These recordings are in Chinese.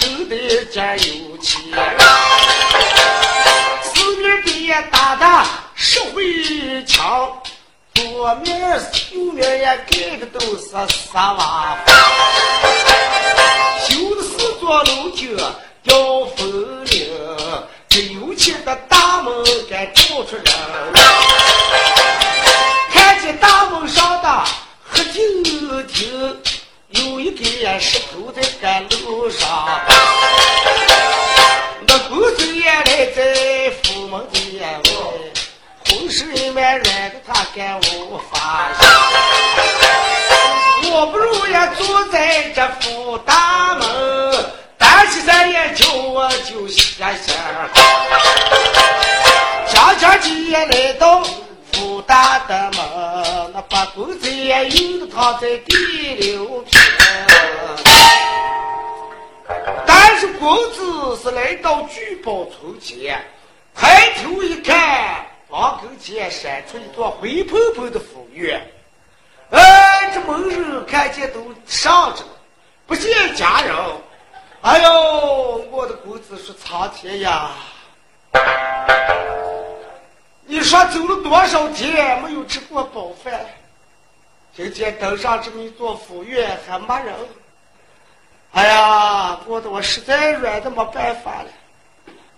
生的件有钱，四面边打的是围墙，左面右面也盖的都是沙瓦房，修的四座楼梯吊风铃，这有钱的大门该照出人，有一根石头在赶路上，那公子也来在府门的外，浑身蛮软的他敢无法。我不如也坐在这府大门，单起三眼叫我就下线。家家姐来到。不大的门，那把公子也有的躺在第六这公子是来到聚宝村前，抬头一看，房沟前闪出一座灰扑扑的府院。哎，这门人看见都上着，不见家人。哎呦，我的公子说苍天呀！你说走了多少天没有吃过饱饭？今天登上这么一座府院还没人。哎呀，过得我实在软的没办法了。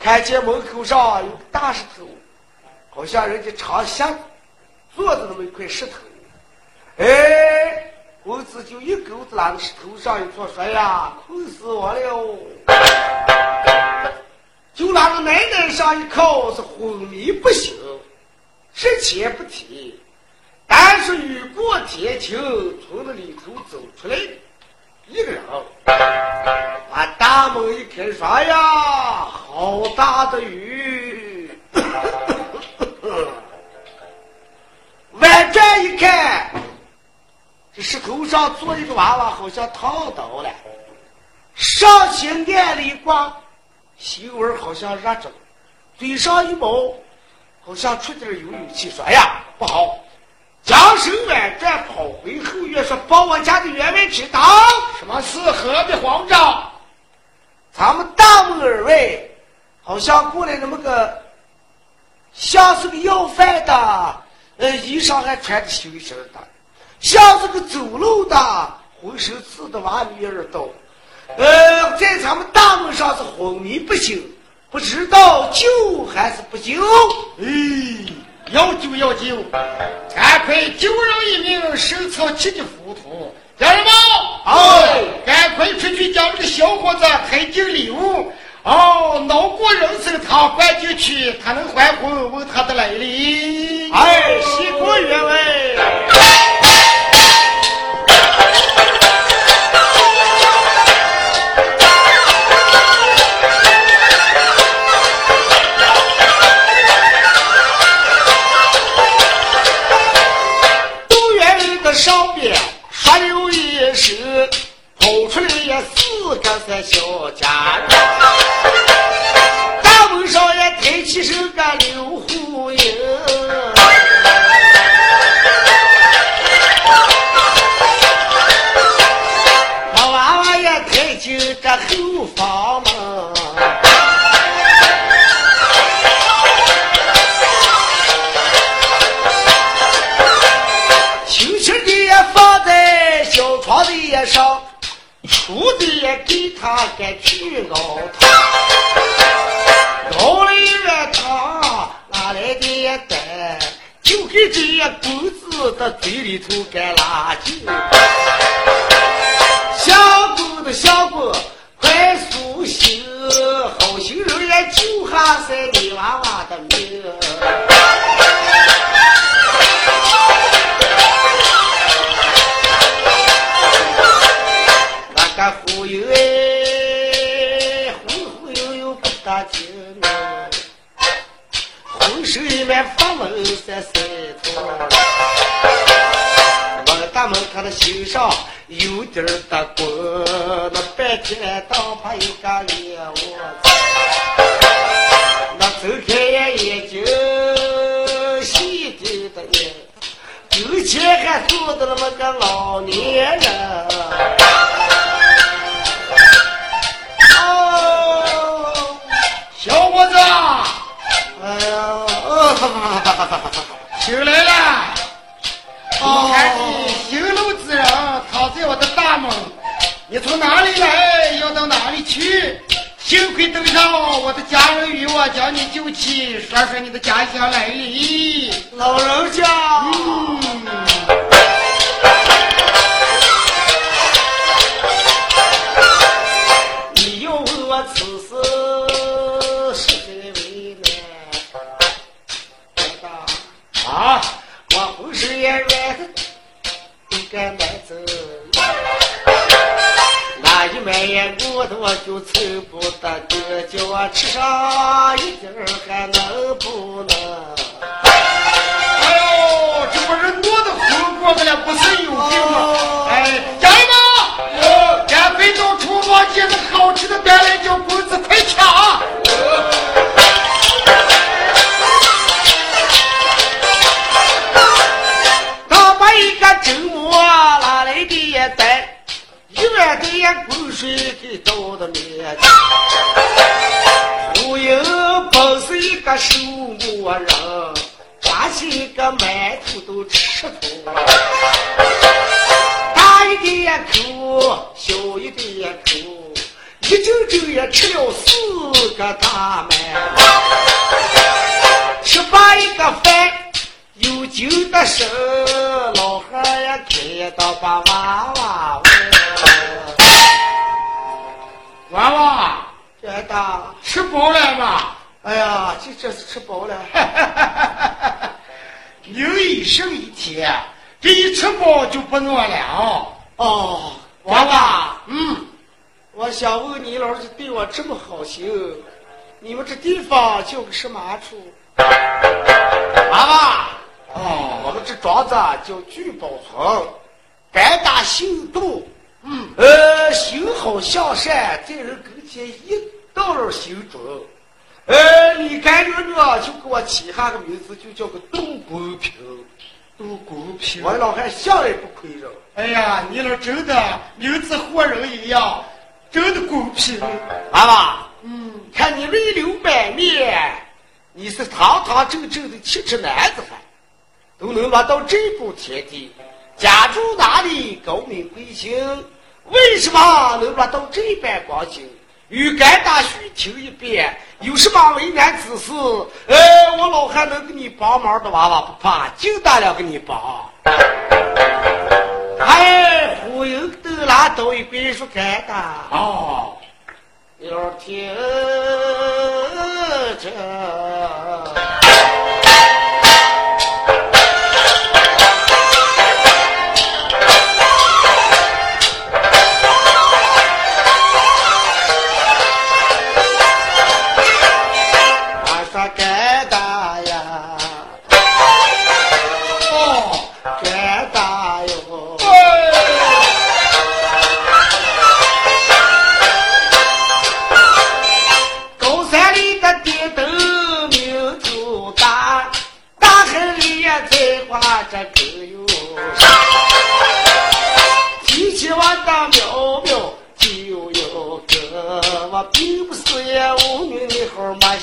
看见门口上有个大石头，好像人家长下坐着那么一块石头。哎，公子就一钩子拉到石头上一坐，说呀，困死我了。就拉到奶奶上一靠，是昏迷不醒。之前不提，但是雨过天晴，从那里头走出来一个人，把大门一开，说：“呀，好大的雨！”外转一看，这石头上坐一个娃娃，好像烫到了，上前眼里光，心味好像热着，嘴上一冒。好像出点有勇气，说：“哎呀，不好！”将身弯转，跑回后院，说：“把我家的员外知道，什么事？何必慌张？咱们大门外，好像过来那么个，像是个要饭的，呃，衣裳还穿的修身的，像是个走路的，浑身刺的娃女儿都，呃，在咱们大门上是昏迷不醒。”不知道救还是不救？哎，要救要救，赶快救人一命，胜造七级浮屠。家人们，哎，赶快出去将这个小伙子抬进礼物。哦，熬过人生他灌进去，他能还魂。问他的来历。哎，谢过员外。幸亏登上我的家人与我将你救起，说说你的家乡来历。老人家，嗯，眼我就凑不得个，叫我吃上一点儿还能不能？哎呦，这不是我的火锅的了，不是有病吗？哎，水给倒到面前。忽悠本是一个守墓人，抓起一个馒头都吃透。大一点也口，小一点也口，一整整也吃了四个大馒头。吃罢一个饭。有酒的时候，老汉也看到把娃娃娃娃，这大，吃饱了吧？哎呀，这这是吃饱了。牛一生一天，这一吃饱就不饿了。哦，娃娃，嗯，我想问你老是对我这么好心，你们这地方叫个什么处？娃娃，哦，我们这庄子叫聚宝村，肝大心动，嗯，呃，行好向善，在人跟前一道儿心准。呃，你干女呢，就给我起下个名字，就叫个杜公平。杜公平我老汉向来不亏人。哎呀，你那真的名字活人一样，真的公平。娃娃，嗯，看你泪流满面，你是堂堂正正的七尺男子汉，都能落到这步田地，家住哪里，高明贵姓？为什么能落到这般光景？与甘大须听一遍，有什么为难之事？呃，我老汉能给你帮忙的娃娃不怕，尽大量给你帮。哎，忽悠都拉倒一归说甘大。哦，你老听着，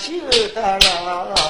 好马姓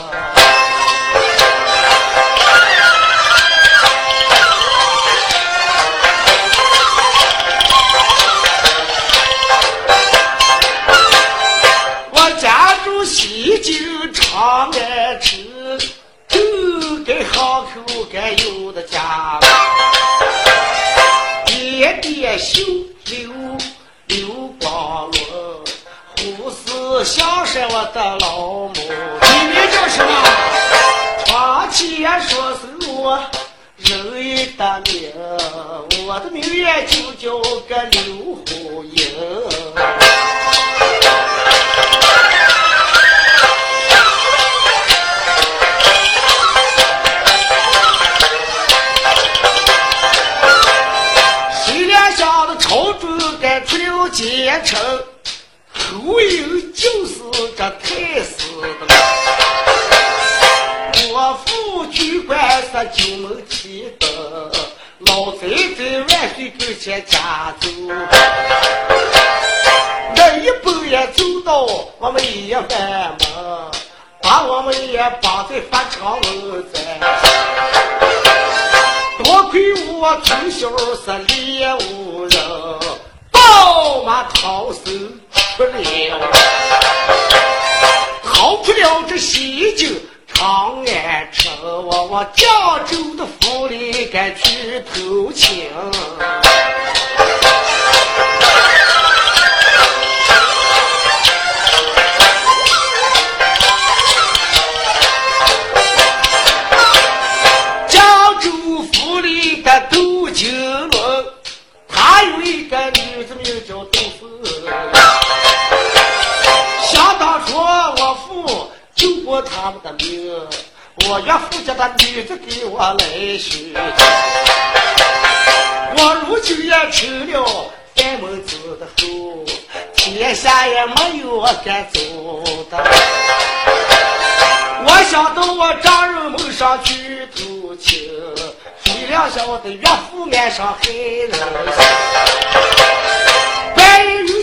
我的岳父爱上害人。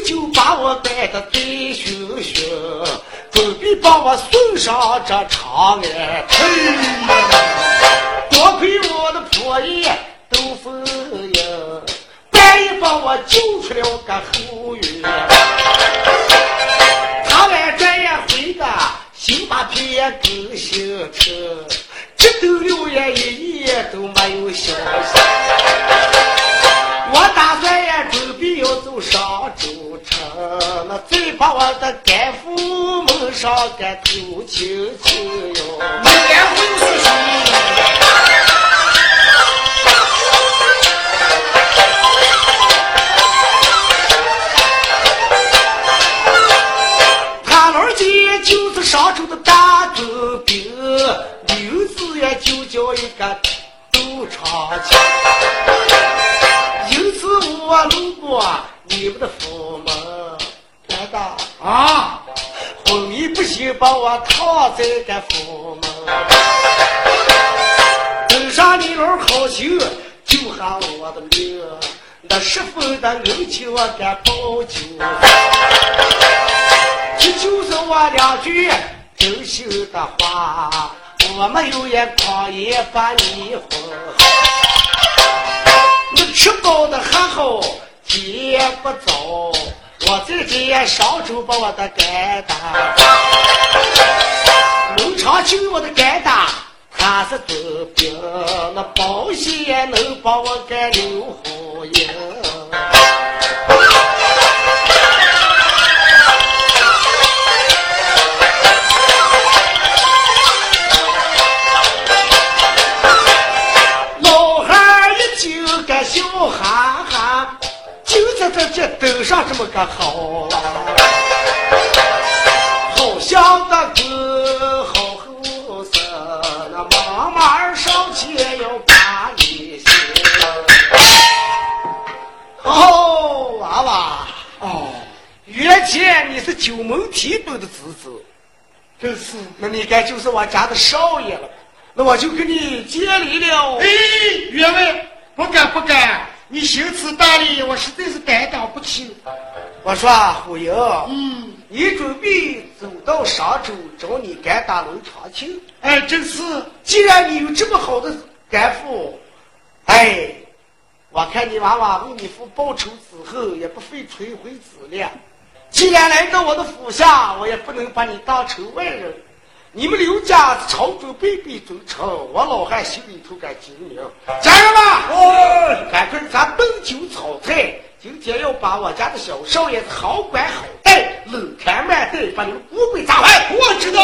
就把我带的醉醺醺，准备把我送上这长安城。多亏我的婆姨都封印，半夜把我救出了个后院。他俺转眼回的新马皮也更新成，把我的干父蒙上个头亲亲啊！昏迷不醒，把我躺在个府门。登上你老好心救下我的命，那十分的恩情我敢报救。这就是我两句真心的话，我没有眼眶也把你哄。你吃饱的还好，也不早。我自己也上手把我的干打能长久我的干打他是短兵那保险能把我干刘洪岩上这么个好啊，好像个哥好后生，那妈妈上前要把你娃娃，哦，原先你是九门提督的侄子，真是，那你该就是我家的少爷了，那我就跟你接礼了。哎，员外，不敢不敢。你行此大礼，我实在是担当不起。我说虎英，嗯，你准备走到商州找你干大龙长青？哎，真是。既然你有这么好的干父，哎，我看你娃娃为你父报仇之后，也不费吹灰之力。既然来到我的府下，我也不能把你当成外人。你们刘家朝中辈辈尊称，我老汉心里头敢精明。家人们，哦，赶快咱奔酒炒菜，今天要把我家的小少爷好管好带，冷看慢待，把你们乌龟砸坏。我知道。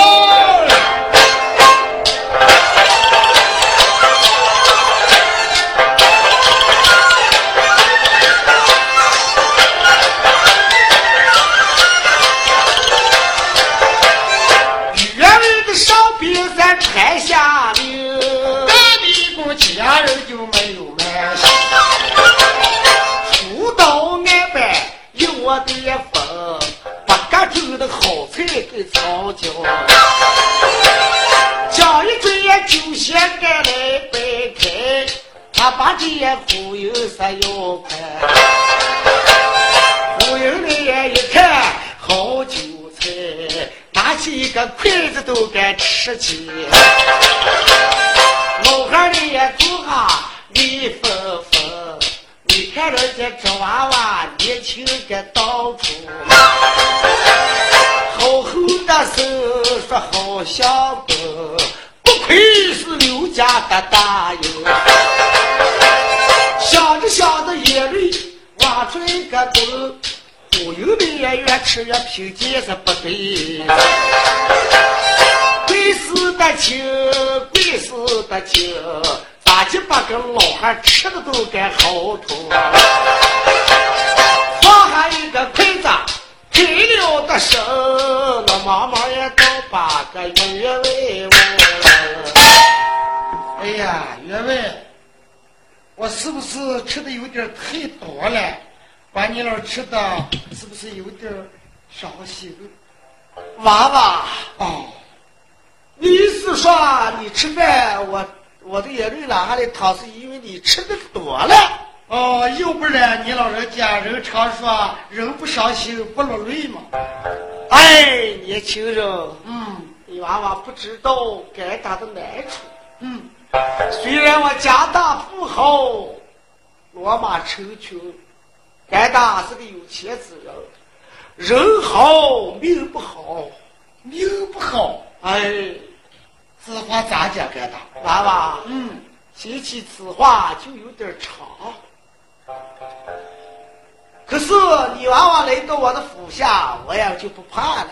菜给炒焦，讲一转就先赶来摆开，他把这忽悠啥要快，忽悠的一看好酒菜，拿起一个筷子都敢吃起。老汉儿也坐下，李芬芬，你看人家这娃娃年轻个到处，的手说好相公，不愧是刘家的大爷。想着想着眼泪往出一个头，忽悠的也越吃越贫贱是不对。贵死的亲，贵死的亲，咋就把个老汉吃的都该好吐？放下一个筷子，开了的手，那妈妈也倒把个原味问。哎呀，员外，我是不是吃的有点太多了？把你老吃的是不是有点伤心？娃娃，哦。你是说你吃饭，我我的眼泪哪下来淌，是因为你吃的多了？哦，要不然你老人家人常说人不伤心不落泪嘛。哎，年轻人，嗯，你娃娃不知道该打的难处。嗯，虽然我家大富豪，罗马成群，该打是个有钱之人，人好命不好，命不好，哎。此话咋讲？该打娃娃，嗯，提起此话就有点长。可是你娃娃来到我的府下，我也就不怕了。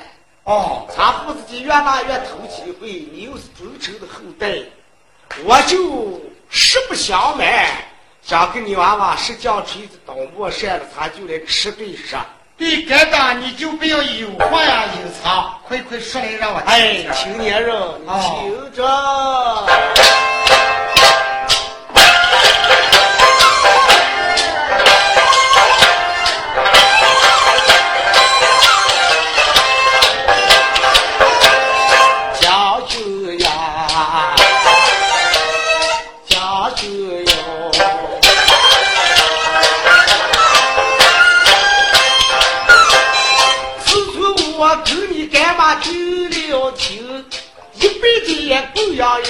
哦，查父子间越骂越投机会，你又是忠诚的后代，我就实不相瞒，想跟你娃娃是将锤子倒磨扇了，他就来吃对上。对，该打你就不要有话呀隐藏，快快说来让我听。哎，青年人，你听着。要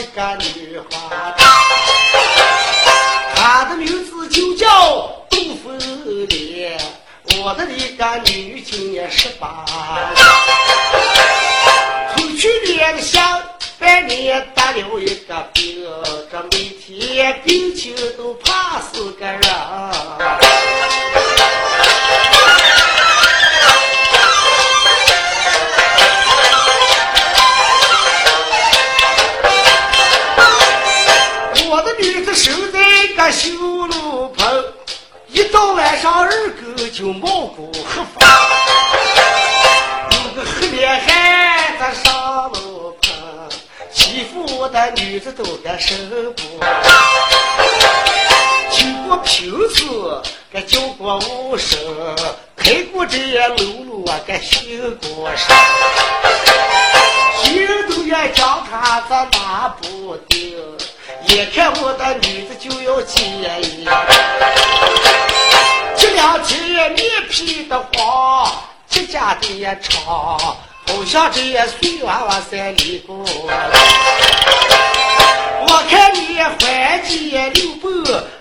一个女花，她的名字就叫杜凤莲。我的一个女今年十八，从去年下半年得了一个病，这每天病情都怕死个人。女子都该受不。经过平时，该叫过武生，开过这路路啊，该行过山。心都要将他在哪不定。眼看我的女子就要结姻，这两天面皮的黄，结家的也长，好像这碎娃娃三里过。我看你环结六百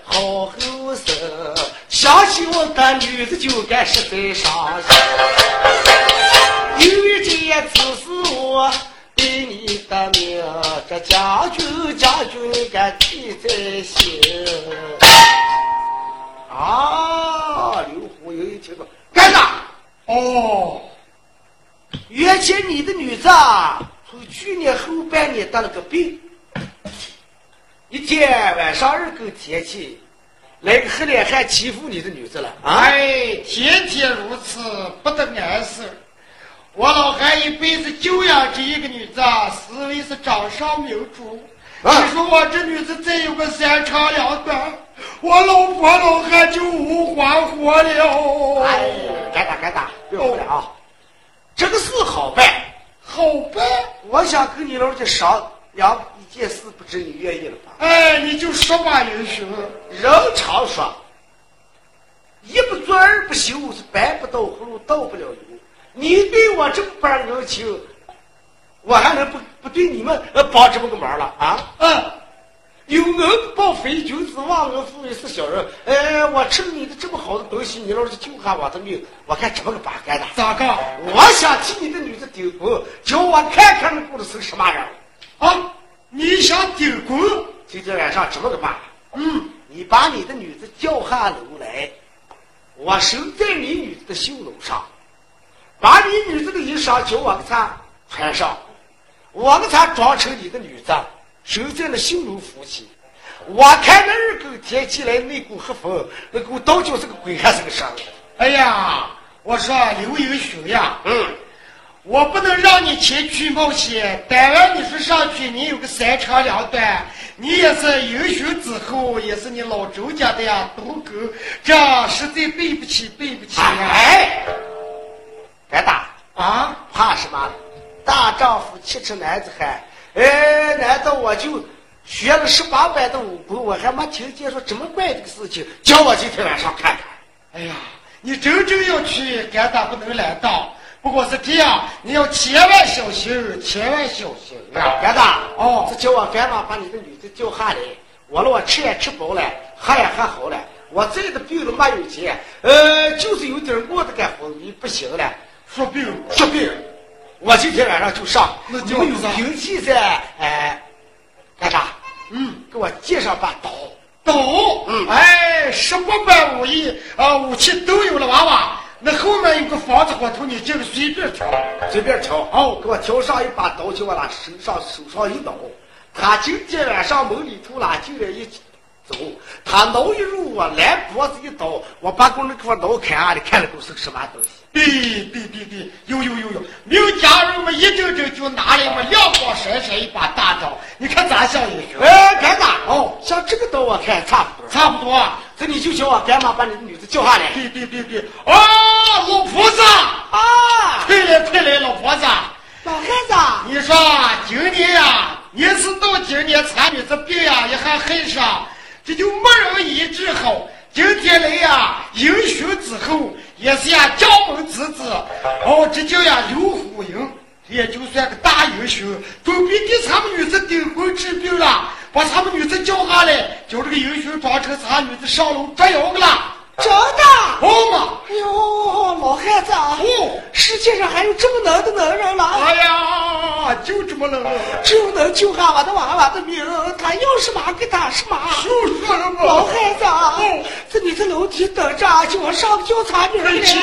好后生，想起我的女子就该实在伤心，因为这次是我对你。的命，这将军将军你该记在心。啊！刘虎有一听说，干啥？哦，原先你的女子啊从去年后半年得了个病，一天晚上二更天气，来个黑脸汉欺负你的女子了啊！哎，天天如此，不得安生。我老汉一辈子就养这一个女子，思维是掌上明珠。你说我这女子再有个三长两短，我老婆老汉就无花活了。哎，该打该打，不要哭了啊！这个事好办，好办。我想跟你老家商量一件事，不知你愿意了吧？哎，你就说吧，英雄。人常说，一不做二不休，是白不到葫芦倒不了油。你对我这么般人情，我还能不不对你们呃帮这么个忙了啊？嗯，有恩报非君子，忘恩负义是小人。哎，我吃了你的这么好的东西，你老是救下我的命，我看怎么个把干的。咋个？我想替你的女子顶风，叫我看看你过的是个什么人啊？你想顶功？今天晚上这么个办？嗯，你把你的女子叫下楼来，我守在你女子的绣楼上。把你女子的衣裳叫我给她穿上，我给她装成你的女子，守在了绣楼夫妻。我看那二狗天起来那股黑风，那股倒叫是个鬼还是个神？哎呀，我说刘英雄呀，嗯，我不能让你前去冒险。当然你说上去，你有个三长两短，你也是英雄之后，也是你老周家的呀，独狗，这实在对不起，对不起呀！哎。敢打啊！怕什么？大丈夫气质男子汉。哎，难道我就学了十八般的武功，我还没听见说这么怪这个事情？叫我今天晚上看看。哎呀，你真正要去，敢打不能拦道。不过是这样，你要千万小心，千万小心啊！干打哦，是叫我赶忙把你的女子叫下来。我了，我吃也吃饱了，喝也喝好了。我再的病了没有钱，呃，就是有点饿的干活，你不行了。说病说病，我今天晚上就上。那你们有兵器噻？哎，干啥？嗯，给我介绍把刀。刀？嗯，哎，十八般武艺啊，武器都有了，娃娃。那后面有个房子火头，你这个随便挑，随便挑。哦，给我挑上一把刀，就往那身上手上一刀。他今天晚上门里头拉进来一走。他挠一入我，来脖子一刀，我把工人给我挠开啊！你看了都是个什么东西？对对对对，有有有有，名家人们一阵阵就拿来么亮光闪闪一把大刀，你看咋像英雄？哎，干啥？哦，像这个刀我看差不多，差不多啊。这你就叫我干妈把你的女子叫下来。对对对对，啊，老婆子啊，快来快来，老婆子，老汉子，你说今年呀，也是到今年产女子病呀也还很少，这就没人医治好。今天来呀，英雄之后。也是呀，将门之子，哦，这叫呀刘虎英，也就算个大英雄，准备给咱们女子订婚治病了，把咱们女子叫下来，叫这个英雄装成咱女子上楼捉妖去了。真的？哦嘛！哎呦，老汉子，哦，世界上还有这么能的能人了？哎呀，就这么能，就能救下我的娃娃的命，他要什么给他什么。就是了嘛，老汉子，啊，在你在楼梯等着，叫我上叫茶女来。上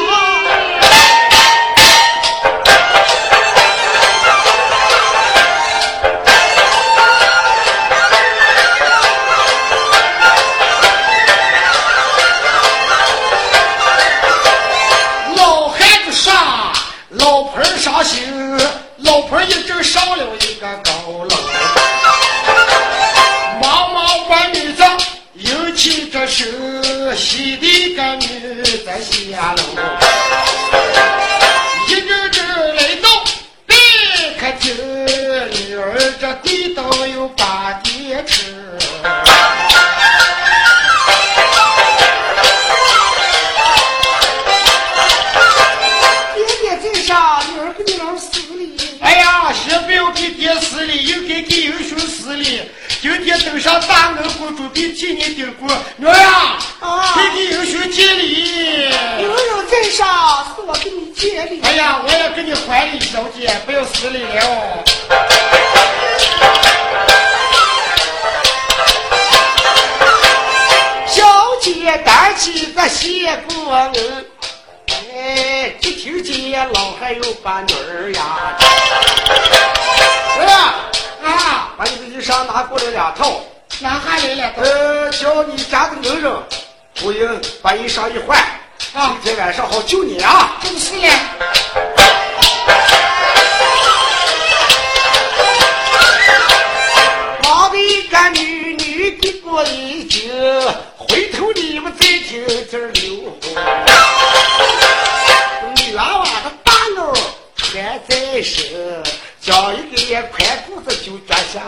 裤子就脚下，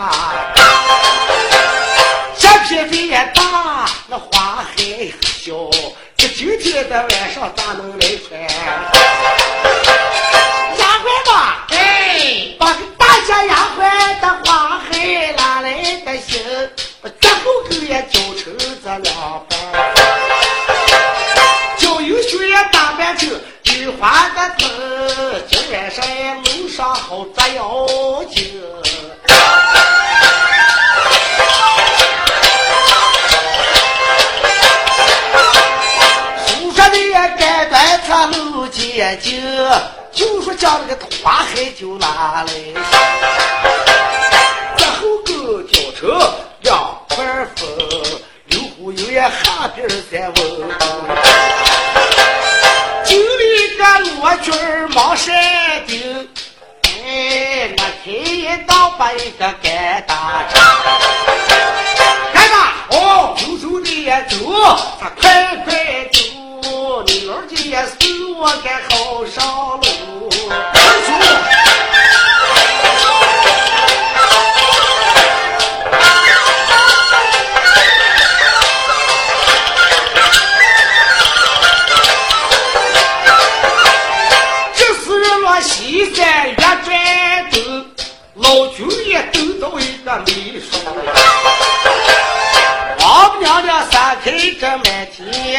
这片地也大，那花还小，这今天的晚上咋能来穿？丫鬟吧，哎，把个大家丫鬟的花海拉来的行，最后狗也教成这两半，教有学也打扮成菊花的头，今晚上楼上好抓妖就说将那个花海就拿来，这后狗叫成两块风，刘虎有也下边三问，就里个罗军忙山顶，哎，那天一刀把一个干打成。干吧！哦，走走的也走，他快快走，你儿子也送我干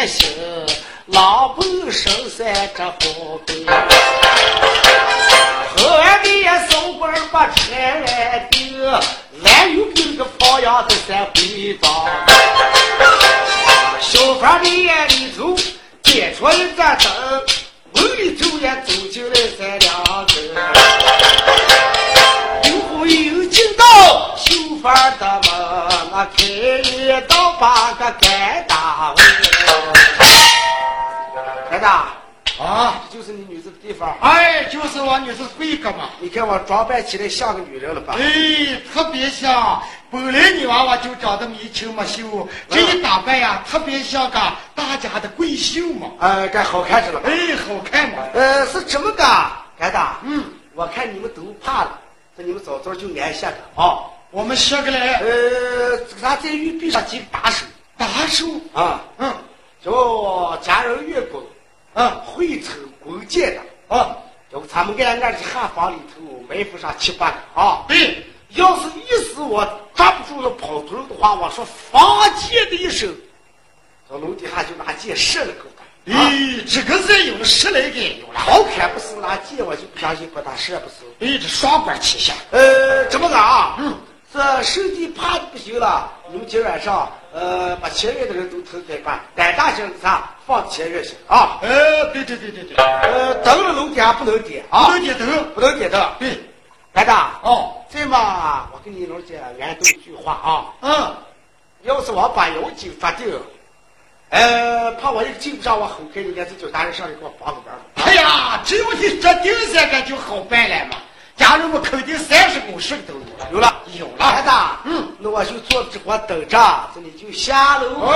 天星，狼狈生三这好病。后来的也送官把车来定，俺又跟个放羊的三回庄。小贩的眼里头点出一盏灯，门里头也走进来三两个。有后又进到绣房的门，那开一道把个盖大问。啊，这就是你女子的地方。哎，就是我女子贵哥嘛。你看我装扮起来像个女人了吧？哎，特别像，本来你娃娃就长得眉清目秀，这一打扮呀，特别像个大家的闺秀嘛。呃，该好看着了吧？哎，好看嘛。呃，是这么个，盖大。嗯，我看你们都怕了，那你们早早就安下个啊。我们下个来呃，咱在玉璧上几个打手打手。啊，嗯叫家人员工，啊会抽弓箭的，啊，就他们俺那的汉房里头埋伏上七八个啊。对，要是一时我抓不住了跑头的话，我说放箭的一声，这楼底下就拿箭射了狗的。啊，哎，这个人有了十来个有了。好看不是拿箭，我就不相信把他射不死。哎，这双管齐下。呃，怎么个啊，嗯，这手机怕的不行了，你们今晚上呃把前院的人都偷开吧，胆大心啥放前院去啊。呃，对对对对对，呃，灯了楼底下不能点啊，不能点灯。不能点灯。对，班长，哦，这嘛，我跟你老姐俺都一句话啊，嗯，要是我把妖精发定，呃，怕我一进不上我后开，你连这叫大人上来给我帮个忙。哎呀，只要你这定三个就好办了嘛。假如我肯定三十五十个都有了。有了，有了孩子，嗯，那我就坐这块等着，这里就下楼。袖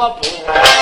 我不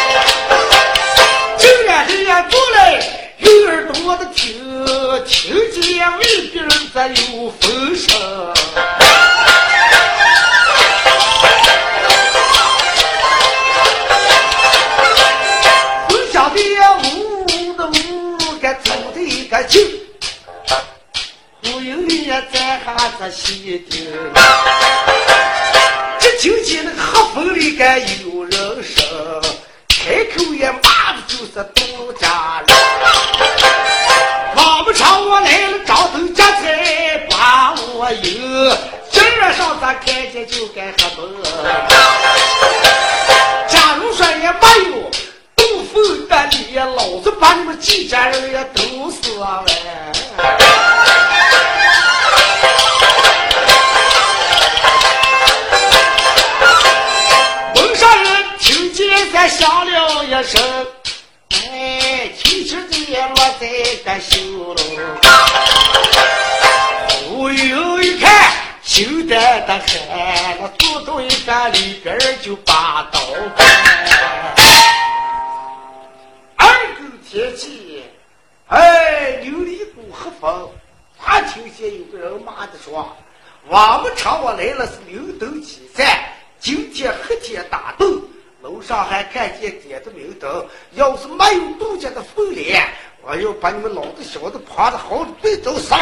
等，要是没有杜家的风脸，我要把你们老子小子趴着好对走死了。”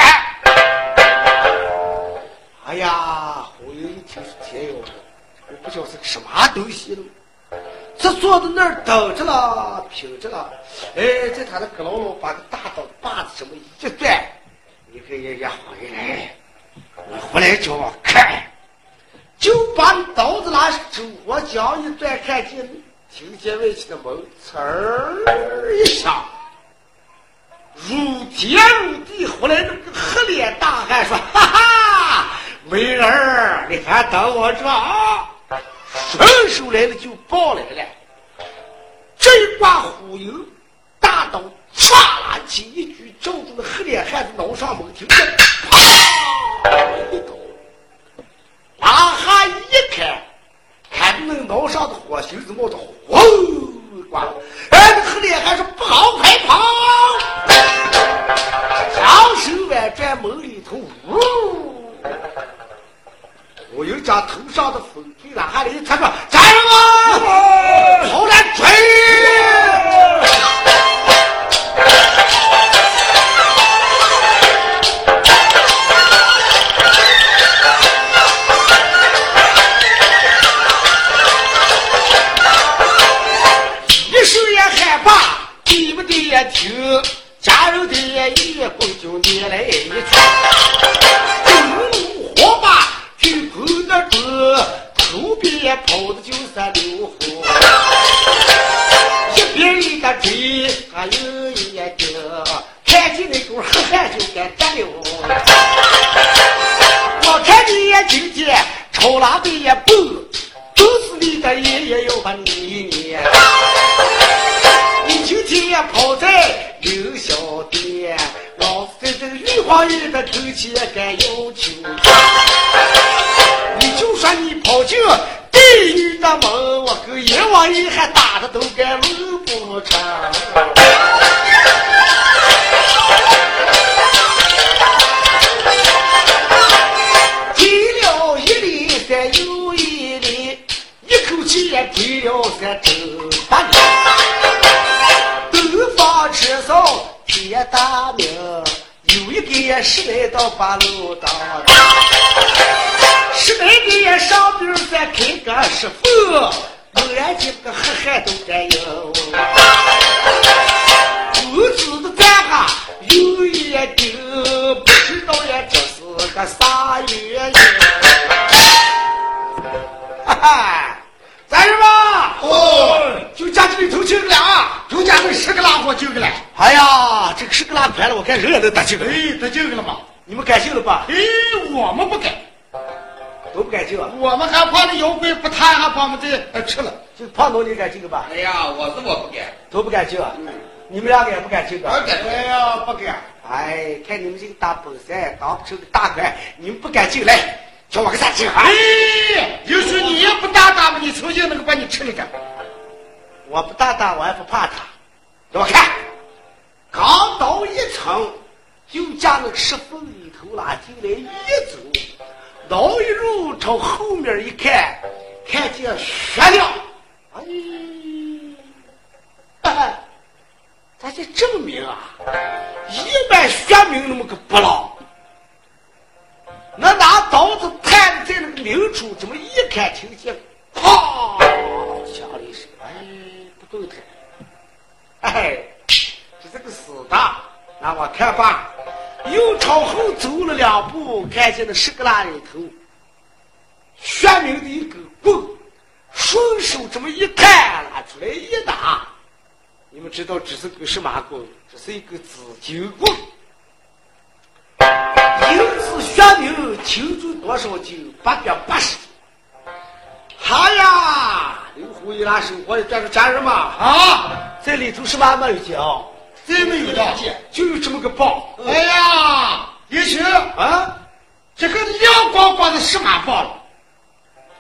哎呀，忽悠一听是天妖，我不晓得是个什么东西了。这坐在那儿等着了，品着了。哎，在他的阁楼上把个大刀把子什么一拽，你看人家回来，你回来叫我看，就把刀子拿手，我脚一拽，看见听见外头的门呲儿一响，如天如地。后来那个黑脸大汉说：“哈哈，美人儿，你还等我着啊！”顺手来了就抱来了，这一挂忽悠，大刀唰啦起一举，照住了黑脸汉子脑上猛，听见啪一刀，拉哈一开，看那个脑上的火星子冒着轰挂，哎，那黑脸还是不好，快跑！长手腕转门里头，呜。我又将头上的风吹了，还得他说：“站住啊！后来追！”就看见那股汉就该着了。我看你也听见，抽拉的也不都是你的爷爷要把你撵。你今天也跑在刘小店，老子在这个玉皇爷的头前敢要求。你就说你跑进，地狱的门，我跟阎王爷还打着都敢问。十来到八路当，十来个上边再开个师傅，猛然间个黑汗都敢有。胡子的站哈有眼睛，不知道呀这是个啥原因。哈哈，咱人们哦，就家这里头几个了。就家这十个拉货救个了，哎呀，这个十个拉快了，我看人也能打几个。哎，得救个了吗？你们敢救了吧？哎，我们不敢，都不敢救啊！我们还怕那妖怪不贪，还把我们这呃吃了。就胖东，你敢救了吧？哎呀，我是我不敢，都不敢救啊！你们两个也不敢救啊！我敢哎呀，不敢。哎，看你们这个大本山，当不成个大官，你们不敢救来，叫我给他救啊！哎，就是你也不大大嘛，你瞅见那个把你吃了的？我不打打，我还不怕他。给我看，刚到一层，就将那石缝里头啦进来一走，脑一入朝后面一看，看见血了。哎，哈哈咱这证明啊，一般血明那么个不老。那拿刀子探在那个明处，这么一看，听见啪响了一声，哎，不动弹。哎，让我看吧。又朝后走了两步，看见那十个拉里头，血明的一根棍，顺手这么一探，拿出来一打。你们知道这是个什么棍？这是一个紫金棍。银子，血明轻重多少斤？八百八十斤。好呀，刘虎一拉手，我这是家人嘛啊，在里头什么没有讲，真没有的。就有这么个棒。哎呀，也许啊，这个亮光光的是马报了。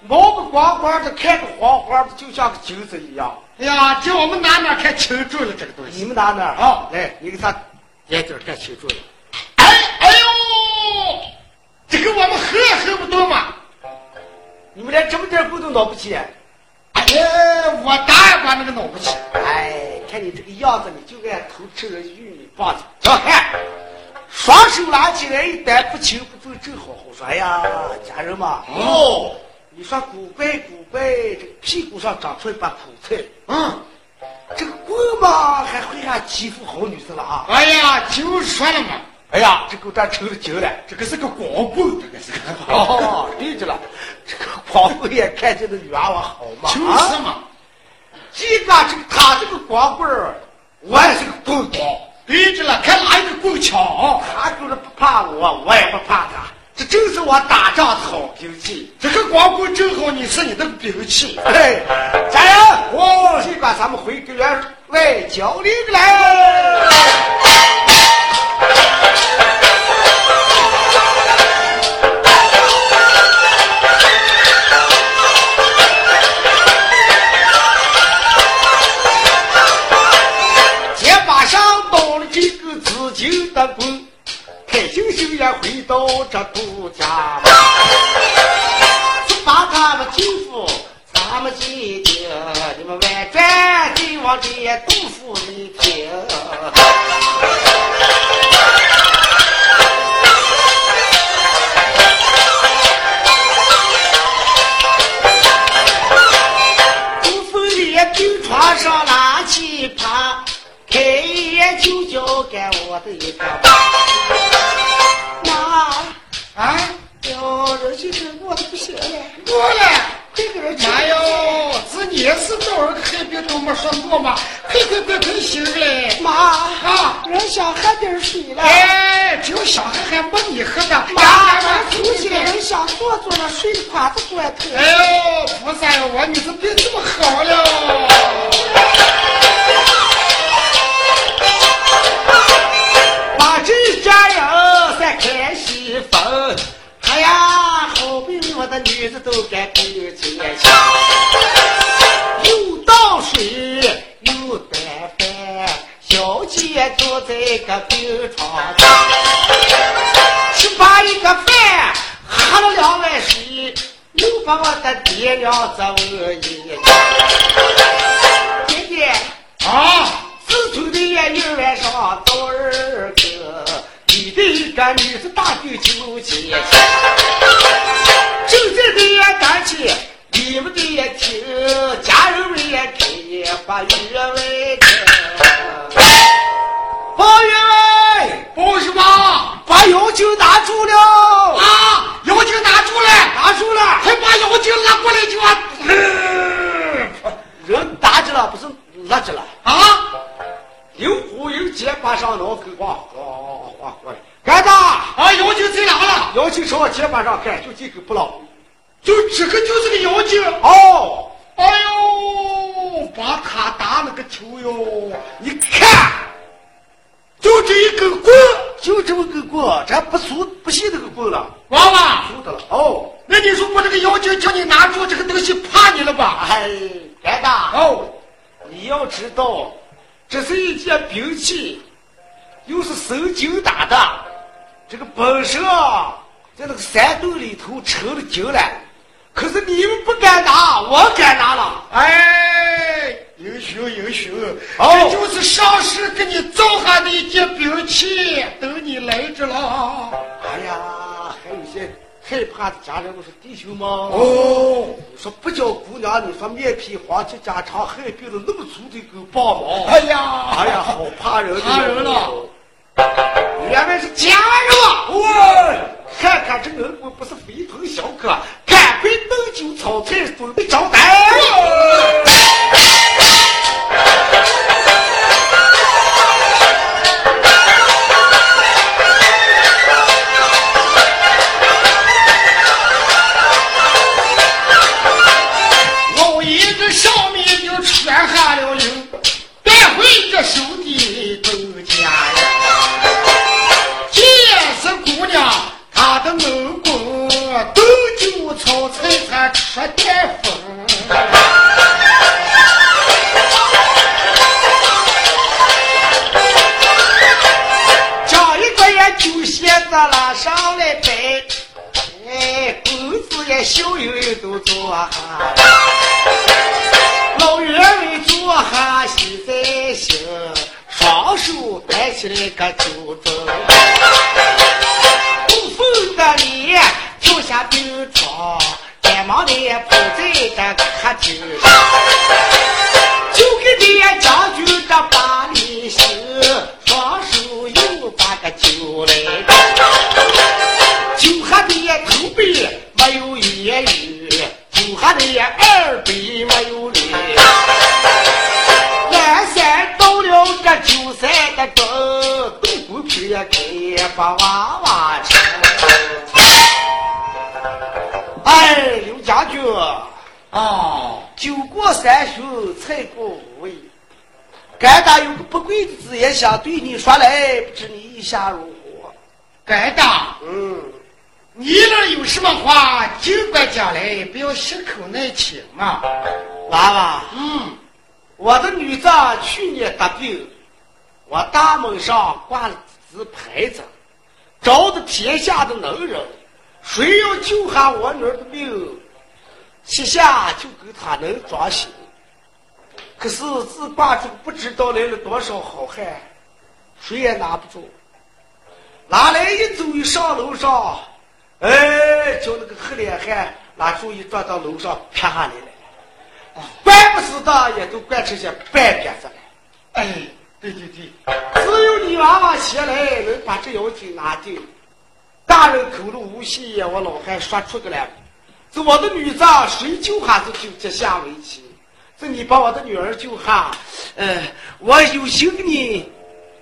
毛个光光的，看个黄黄的，就像个金子一样。哎呀，叫我们哪哪看清楚了这个东西。你们拿哪啊来，你给他眼点看清楚了。哎哎呦，这个我们喝也喝不动嘛。你们连这么点狗都闹不起。哎，我当然把那个弄不起。哎，看你这个样子，你就爱偷吃人玉米棒子。瞧看，双手拿起来一单不轻不重，正好好说。哎呀，家人们，哦，你说古怪古怪，这个屁股上长出一把口菜，嗯，这个棍嘛还会还欺负好女子了啊！哎呀，就说了嘛，哎呀，这狗蛋抽了精了。这个是个光棍，这个是个。哦，对着了，这个光棍也看见的女娃娃好嘛？就啊是嘛，既然这个他这个光棍儿，我也是个棍棒。对着了，看哪一个棍强。他就是不怕我，我也不怕他。这正是我打仗的好兵器。这个光棍正好你是你的兵器。哎，家人，哦，尽管咱们回个员外交令来。回到这杜家。就把他们舅父，咱们记得，你们外传给我的杜甫里听。过来。快给人吃妈哟，这你是多少个海兵都没说过吗？快快快快醒来！妈啊人想喝点水了。哎，只有小孩还没你喝的。妈，妈我出去了，人想坐坐了，睡垮子关头。哎呦，菩萨呀，我女子病这么好了。的女子都该给钱钱，又倒水又端饭，小姐坐在个病床上，吃罢一个饭，喝了两碗水，又把我的爹娘责我一肩膀上看，就这个不老。就这个就是个妖精。哦，哎呦，把他打了个球哟！你看，就这一根棍，就这么个棍，咱不俗不信这个棍了，娃娃。俗的了。哦，那你说我这个妖精叫你拿住这个东西，怕你了吧？哎，来吧！哦，你要知道，这是一件兵器，又是神经打的，这个本身啊，在那个山洞里头成了精了。可是你们不敢拿，我敢拿了。哎，英雄英雄，哦这就是上师给你造下的一件兵器，等你来着了。哎呀，还有些害怕的家人不是弟兄吗？哦，你说不叫姑娘，你说面皮黄气家常，害病了那么粗的根棒毛。哎呀，哎呀，好怕人的怕人了！原来是家人啊！哇，看看这人我不是非同小可，赶快弄酒炒菜准备招待。不贵的字眼想对你说来，不知你意下如何？该大，嗯，你那有什么话，尽管讲来，不要信口耐情嘛。娃娃，嗯，我的女子去年得病，我大门上挂了几字牌子，招的天下的能人，谁要救下我女儿的命，膝下就给他能装行。可是自挂住不知道来了多少好汉，谁也拿不住。拿来一走一上楼上，哎，叫那个黑脸汉拿住一撞到楼上撇下来了。怪不死的也都怪成些半边子了。哎，对对对，只有你娃娃前来能把这妖精拿定。大人口里无戏，我老汉说出个来，这我的女子谁救下就就结下为妻。这你把我的女儿救下，呃，我有心给你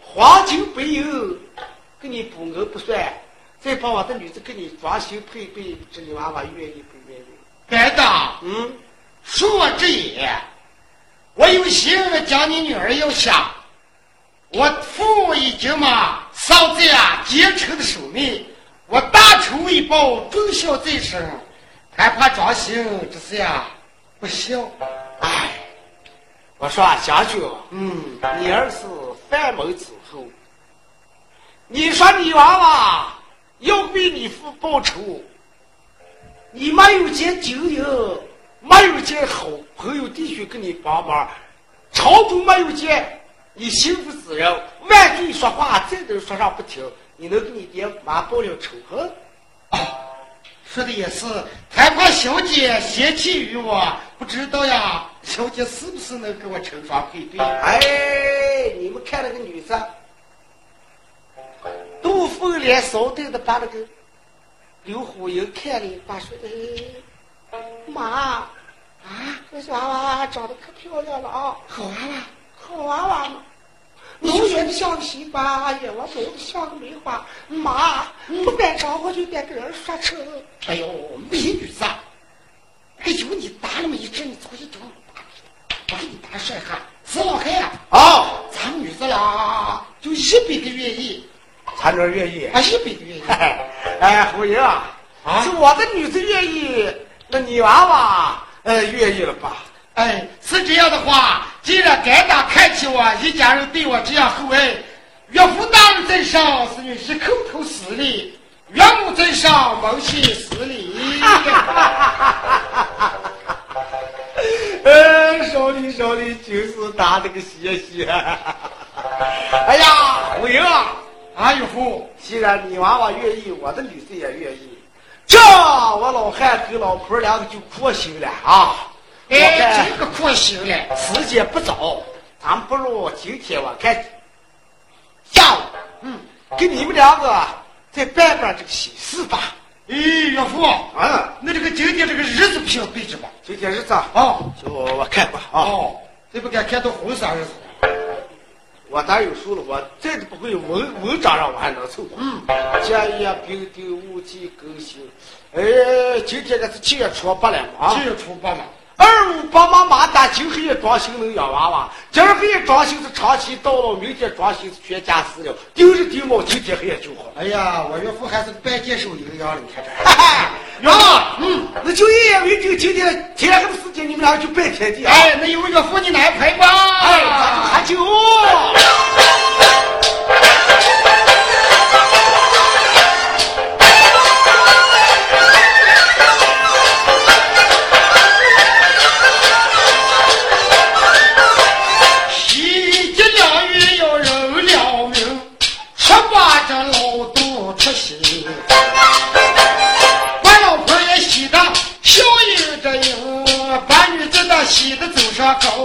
黄金白银，给你补额不算，再把我的女子给你装修配备，这你娃娃愿意不愿意？白大，嗯，恕我直言，我有心将你女儿要下，我父母已经嘛丧在啊结仇的手里，我大仇未报，忠孝在身，还怕装修这是呀不孝。哎，我说啊，将军，嗯，你儿子范门之后，你说你娃娃要为你父报仇，你没有见经营，没有见好朋友弟兄给你帮忙，朝中没有见你幸福之人，万句说话，再都说上不听，你能给你爹妈报了仇恨？说的也是，还怕小姐嫌弃于我，不知道呀，小姐是不是能给我成双配对？哎，你们看那个女生，杜凤莲扫地的把那个刘虎英看了一把，说：“哎，妈，啊，这娃娃长得可漂亮了啊，好娃娃，好娃娃嘛。”浓圆的像西瓜，眼窝红的像梅花。妈，不该找我就该跟人说成。哎呦，美女子，哎呦你打那么一阵，你早就叫我打我给你打帅汉，死老汉啊！咱们女子俩就一百个愿意，咱这愿意啊，一百个愿意。哎，胡英啊，是我的女子愿意，那你娃娃呃愿意了吧？哎，是这样的话，既然该打看起我，一家人对我这样厚爱，岳父大人在上，是女婿口头施礼；岳母在上，蒙心施礼。呃，少林少林就是打那个谢谢。哎呀，虎英啊，啊，岳父，既然你娃娃愿意，我的女婿也愿意，这我老汉跟老婆两个就阔心了啊。哎，这个可行了。时间不早，咱不如今天我看下午，嗯，给你们两个再办办这个喜事吧。哎，岳父，嗯，那这个今天这个日子不行对着吧？今天日子啊，就我看吧啊。哦，这不该看到婚纱日子。我当然有数了，我再都不会文文章上我还能凑合。嗯，建业平定物季更新。哎，今天这是七月初八了嘛？七月初八了。二五八妈妈打今黑夜装修能养娃娃，今儿黑夜装修是长期到老，明天装修是全家死了，丢是丢毛，今天黑夜就好。哎呀，我岳父还是半箭手一个样了，你看这。哈哈，岳父，嗯，那就一言为定，今天天黑的时间，你们俩就拜天地。哎，那有岳父你来陪吧。哎，咱就喝酒。的走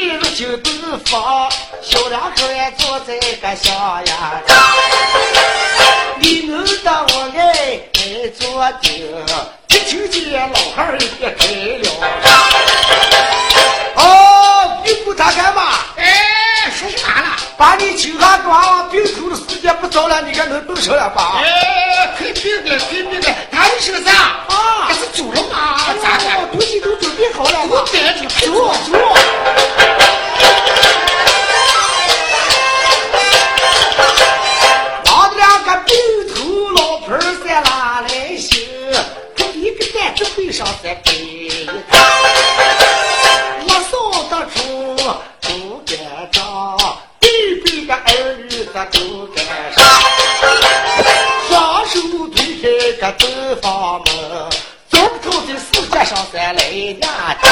天地如今东方，小两口也坐在个下呀。你能当我爱爱做丁，一听见老汉儿也开了。哦，你顾他干嘛？哎，说啥了？把你亲下光，病头的时间不早了，你看能动手了吧？哎，快病的，快病的，他们是个啥？啊这是猪肉吗？咋的？东西都准备好了都吗？摆着，走走。上再背一个，我扫得出竹竿杖，对背个儿女在竹竿上，双手推开个东方门，走不透的世界上再来两天。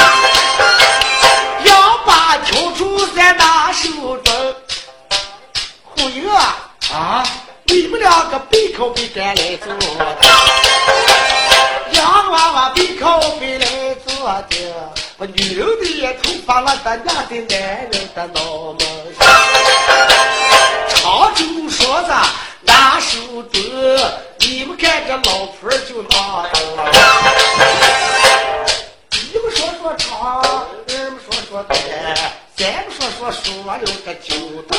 两把笤帚在拿手中，虎英啊，啊！你们两个背靠背赶来做，娃娃背靠背来坐的，我女人的也头发了的娘的男人的脑门上，长州说着拿手的，你们看这老婆就拿到了。一们说说长，二们说说短，咱们说说说了个九道。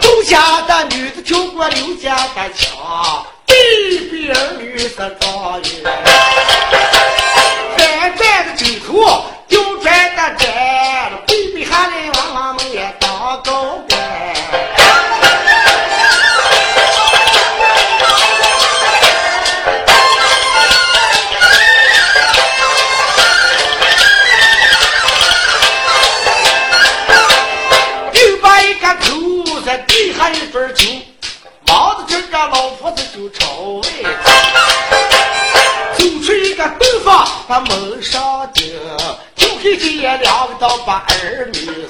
周家的女子救过刘家的墙，对比儿女是状元。反转的枕头，丢转的枕，对比下来娃娃们也当高我把儿女